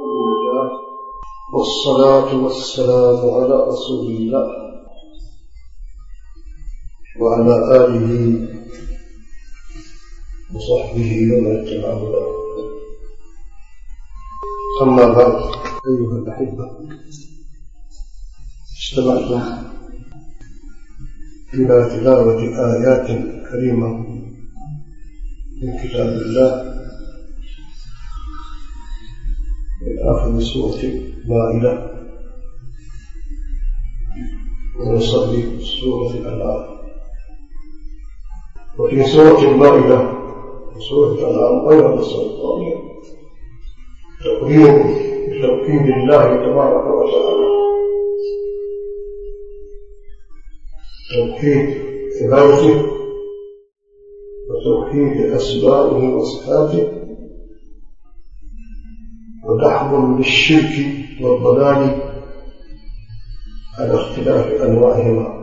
الحمد لله والصلاة والسلام على رسول الله وعلى آله وصحبه ومن اتبعه. أما بعد أيها الأحبة استمعتم إلى تلاوة آيات كريمة من كتاب الله. من آخر سورة مائدة. ونصلي سورة الأنعام. وفي سورة المائدة وسورة الأنعام غير السلطانية. تقرير بتوحيد الله تبارك وتعالى. توحيد عبادته. وتوحيد أسمائه وصفاته. ودحض للشرك والضلال على اختلاف أنواعهما.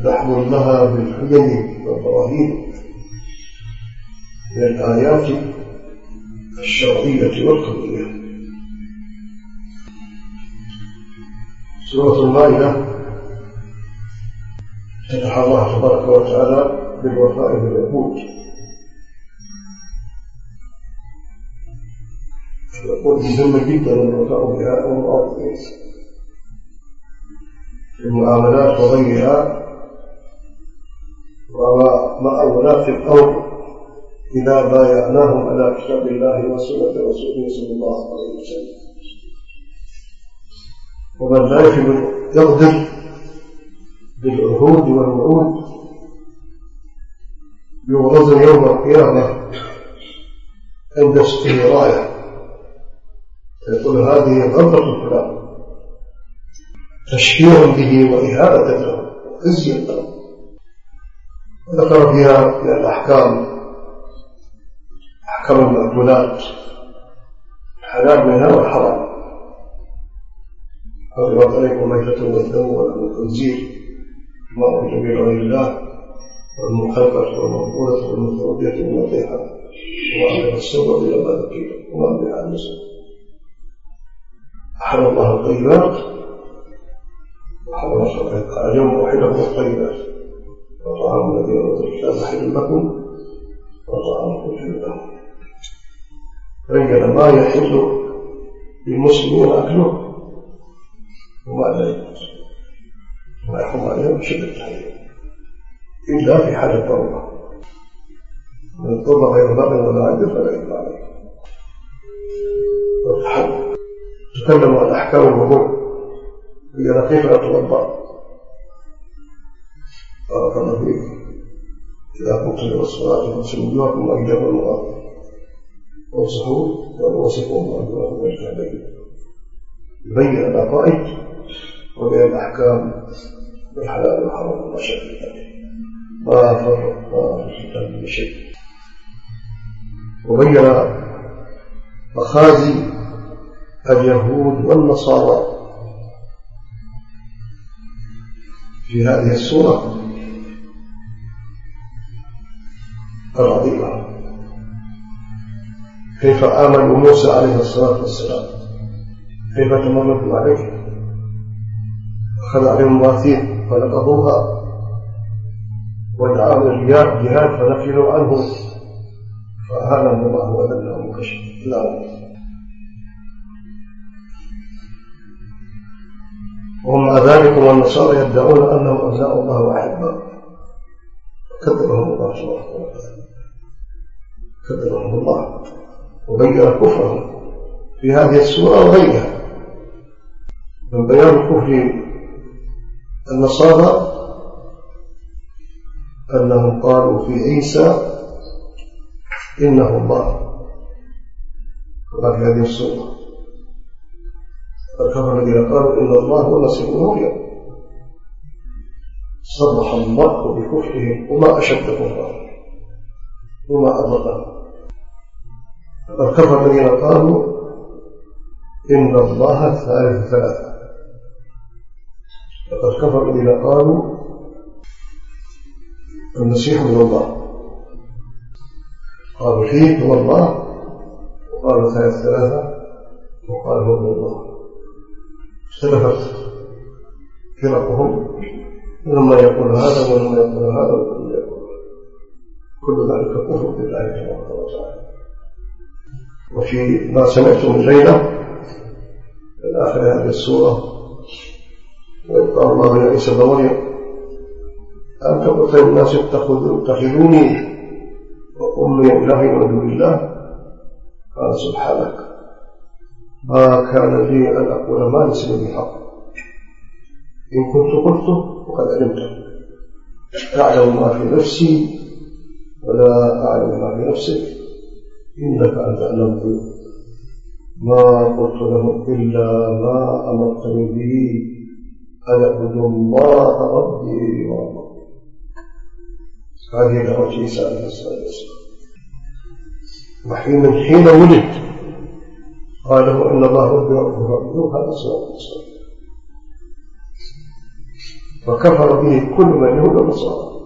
دحض لها بالحجج والبراهين من الآيات الشرعية والقولية سورة المائدة الله تبارك وتعالى بالوفاء بالعهود يقول مهمة جدا الوفاء بها أو في المعاملات وغيرها ومعاملات في الأرض إذا بايعناهم على كتاب الله وسنة رسوله صلى الله عليه وسلم. ومن لا يغدر بالعهود والوعود يغرز يوم القيامة عند استمراره. يقول هذه غلطة فلان تشهيرا به وإهانة له وخزيا له. وذكر فيها من الأحكام. أحكام المأكولات. الحلال منها والحرام. حرمت عليكم ميتة والدم ولحم الخنزير ما أرجو بغير الله. والمخلقة والمنقولة والمتردية والنطيحة وما السبع إلى ما ذكيتم وما بها النسب أحل الله الطيبات. وحرم الأجر وحله الطيبات. وطعام الذين أوتوا الكتاب حل لكم وطعامكم حل لهم بين ما يحل للمسلمين أكله. وما لا يجوز. وما يحرم عليهم شدة التحريم إلا في حال الضرورة. من اضطر غير باغ ولا عدل فلا إثم عليه. تكلم عن أحكام الوضوء هي كيف أتوضأ بارك الله فيك إذا قمت إلى الصلاة فاغسلوا وجوهكم وأيديكم المرافق وامسحوا ورؤوسكم وأرجلكم إلى الكعبين يبين العقائد وبين الأحكام والحلال والحرام وما شابه ذلك ما فرق في الكتاب من شيء. وبين مخازي اليهود والنصارى في هذه السورة العظيمة. كيف آمنوا موسى عليه الصلاة والسلام؟ كيف تمردوا عليه أخذ عليهم مواثيق فنقضوها ودعاهم الجهاد جهاد فنفلوا عنه فأهانهم الله وأذلهم كشف لا. وهم ذلك والنصارى يدعون أنهم أبناء الله وأحباؤه كذبهم الله سبحانه وتعالى. كذبهم الله. وبين كفرهم في هذه السورة وغيرها. من بيان كفر النصارى أنهم قالوا في عيسى إنه الله. كما في هذه السورة. فكفر الذين قالوا إن الله ابن مريم صرح الله بكفرهم وما أشد كفرهم وما أضلهم فكفر الذين قالوا إن الله ثالث ثلاثة. فقد كفر الذين قالوا المسيح هو الله. قالوا فيه هو الله؟ قال ثلاث ثلاثة وقال هو الله. اختلفت فرقهم. منهم من يقول هذا ومنهم من يقول هذا ومنهم من يقول كل ذلك كفر بالله تبارك وتعالى. وفي ما سمعت من ليلة في آخر هذه السورة وإذ قال الله يا عيسى بن مريم أنت قلت للناس اتخذوني وأمي إلهي من دون الله؟ قال سبحانك. ما كان لي أن أقول ما ليس لي بحق إن كنت قلته فقد علمته. تعلم ما في نفسي ولا أعلم ما في نفسك. إنك أنت أعلم ما قلت لهم إلا ما أمرتني به أن أعبدوا الله ربي وربكم هذه دعوة عيسى عليه الصلاة والسلام وحين حين ولد قال له إن الله ربي وربكم هذا صراط مستقيم فكفر به كل من يهود النصارى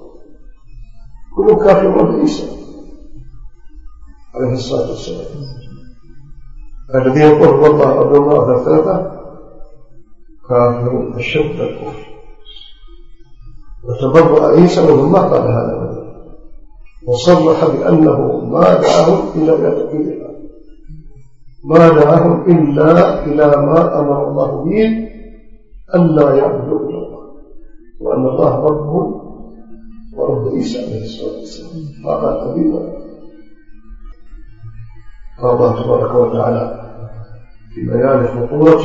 كل كافر بعيسى عليه الصلاة والسلام. الذي يقول والله رب الله ثلاثة. كافر أشد الكفر. وتبرأ عيسى منهم ما قال هذا. وصرح بأنه ما دعاهم إلا إلى الله ما دعاهم إلا إلى ما أمر الله به ألا يعبدوا إلا الله وأن الله ربهم ورب عيسى عليه الصلاة والسلام. ما قال الله تبارك وتعالى في بيان خطورة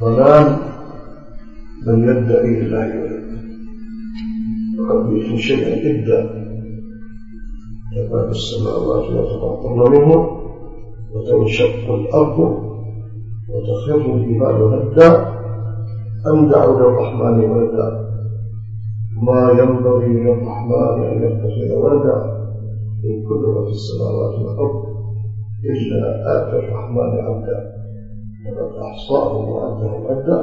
ضلال من يدعي لله ولده وقد يكون شيئا جدا تكاد السماوات يتفطرن منه. وتنشق الأرض وتخر الجبال هدا أن دعوا للرحمن ولدا ما ينبغي للرحمن أن يتخذ ولدا إن كل ما في السماوات والأرض إلا آتى الرحمن عبدا. وقد أحصاهم وعدهم عدا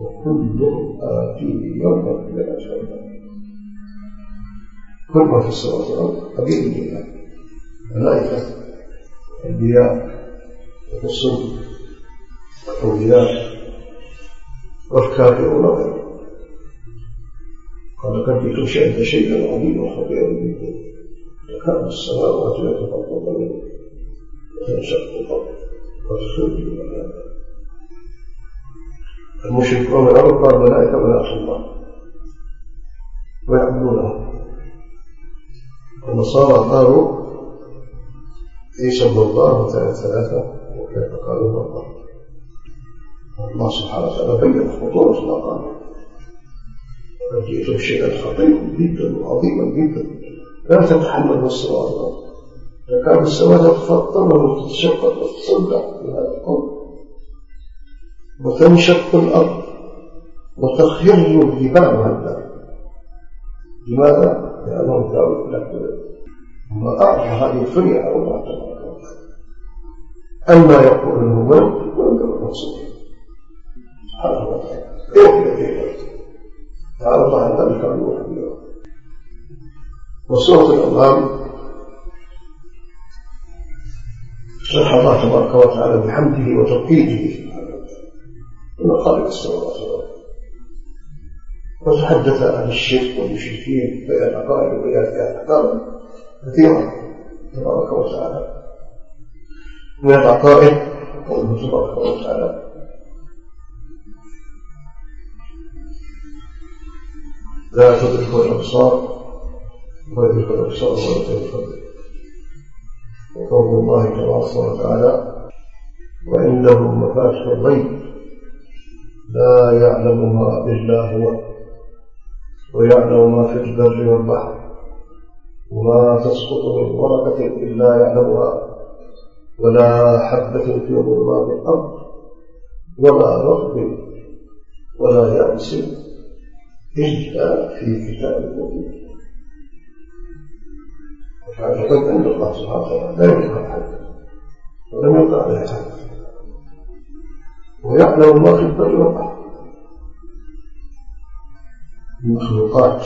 وكلهم آتيه يوم القيامة. فردا كل ما في السماوات والأرض قبيل لله ملائكة. أنبياء ورسل أولياء والكافرون. قال قد جئتم شيئا شيئا عظيما خبيرا بكم تكاد السماوات يتفطرن منه وتنشق الأرض وتخرج الملائكه المشركون العرب قالوا الملائكة بنات الله. ويعبدونها النصارى قالوا ابن الله وثلاث ثلاثة وكيف قالوا الله الله سبحانه وتعالى بين ما قالوا جئتم شيئا خطيرا جدا وعظيما جدا. لا تتحمل السماوات والارض فكان السماء تتفطر وتتشقق وتتصدع بهذا القول وتنشق الأرض وتخر الجبال هدا لماذا؟ لانهم دعوا إلى اعرف هذه الفريعه الله تبارك وتعالى أما يقول له ولد ولد الرسول سبحانه وتعالى كيف كيف تعالى الله عن ذلك الروح وسورة الأنعام شرح الله تبارك وتعالى بحمده وتوحيده سبحانه وتعالى خالق السماوات والأرض. وتحدث عن الشرك والمشركين بيان عقائد وبيان أحكام كثيرة. تبارك وتعالى. من العقائد قوله تبارك وتعالى. لا تدرك الأبصار ويدرك الأبصار ولا تدرك وقول الله تبارك وتعالى وعنده مفاتح الغيب. لا يعلمها إلا هو. ويعلم ما في البر والبحر. وما تسقط من ورقة إلا يعلمها ولا حبة في ظلمات الأرض ولا رطب ولا يأس إلا في كتاب مبين. فاعتقد عند الله سبحانه وتعالى لا يملك أحد ولم يقع عليه أحد ويعلم ما في البر والبحر. المخلوقات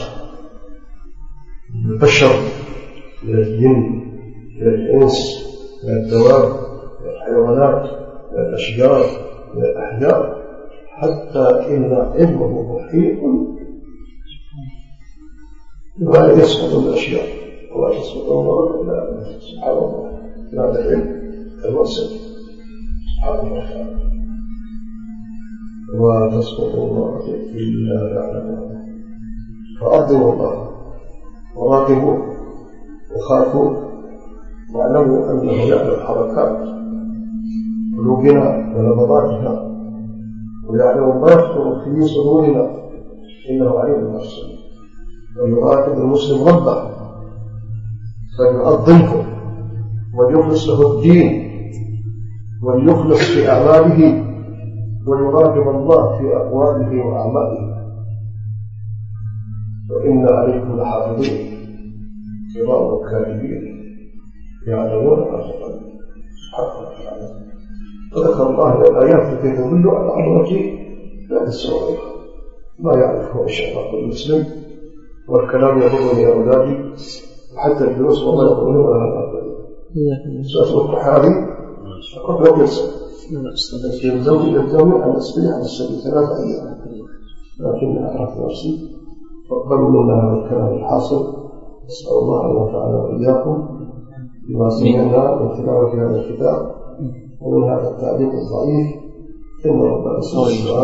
من البشر من الجن من الإنس من الدواب من الحيوانات من الأشجار من الأحجار حتى إن علمه محيط. بما يسقط الأشياء وما تسقط الأمر إلا سبحان الله. هذا العلم الواسع سبحانه وتعالى وتسقط الله إلا يعلمها فأرضوا الله. وراقبوه وخافوه واعلموا أنه يعلم حركات قلوبنا ونبضاتنا ويعلم ما يخطر في صدورنا إنه عليم حسن ويراقب المسلم ربه. فليعظمه وليخلص له الدين وليخلص في أعماله ويراقب الله في أقواله وأعماله. وإن عليكم لحافظين. كرام كاتبين يعلمون ما تقدم سبحانه وتعالى. وذكر الله الآيات التي تدل على عظمة هذه السورة ما يعرفه إن شاء الله كل مسلم والكلام يضرني أولادي. وحتى الجلوس والله يقولون هذا سورة الطحاوي قبل يلزمني يلزمني أن أستطيع أن أستطيع ثلاثة أيام. لكن أعرف نفسي. منا هذا الكلام الحاصل. نسأل الله أن ينفعنا وإياكم بما سمعنا من تلاوة هذا الكتاب. ومن هذا التعليق الضعيف إن ربنا سبحانه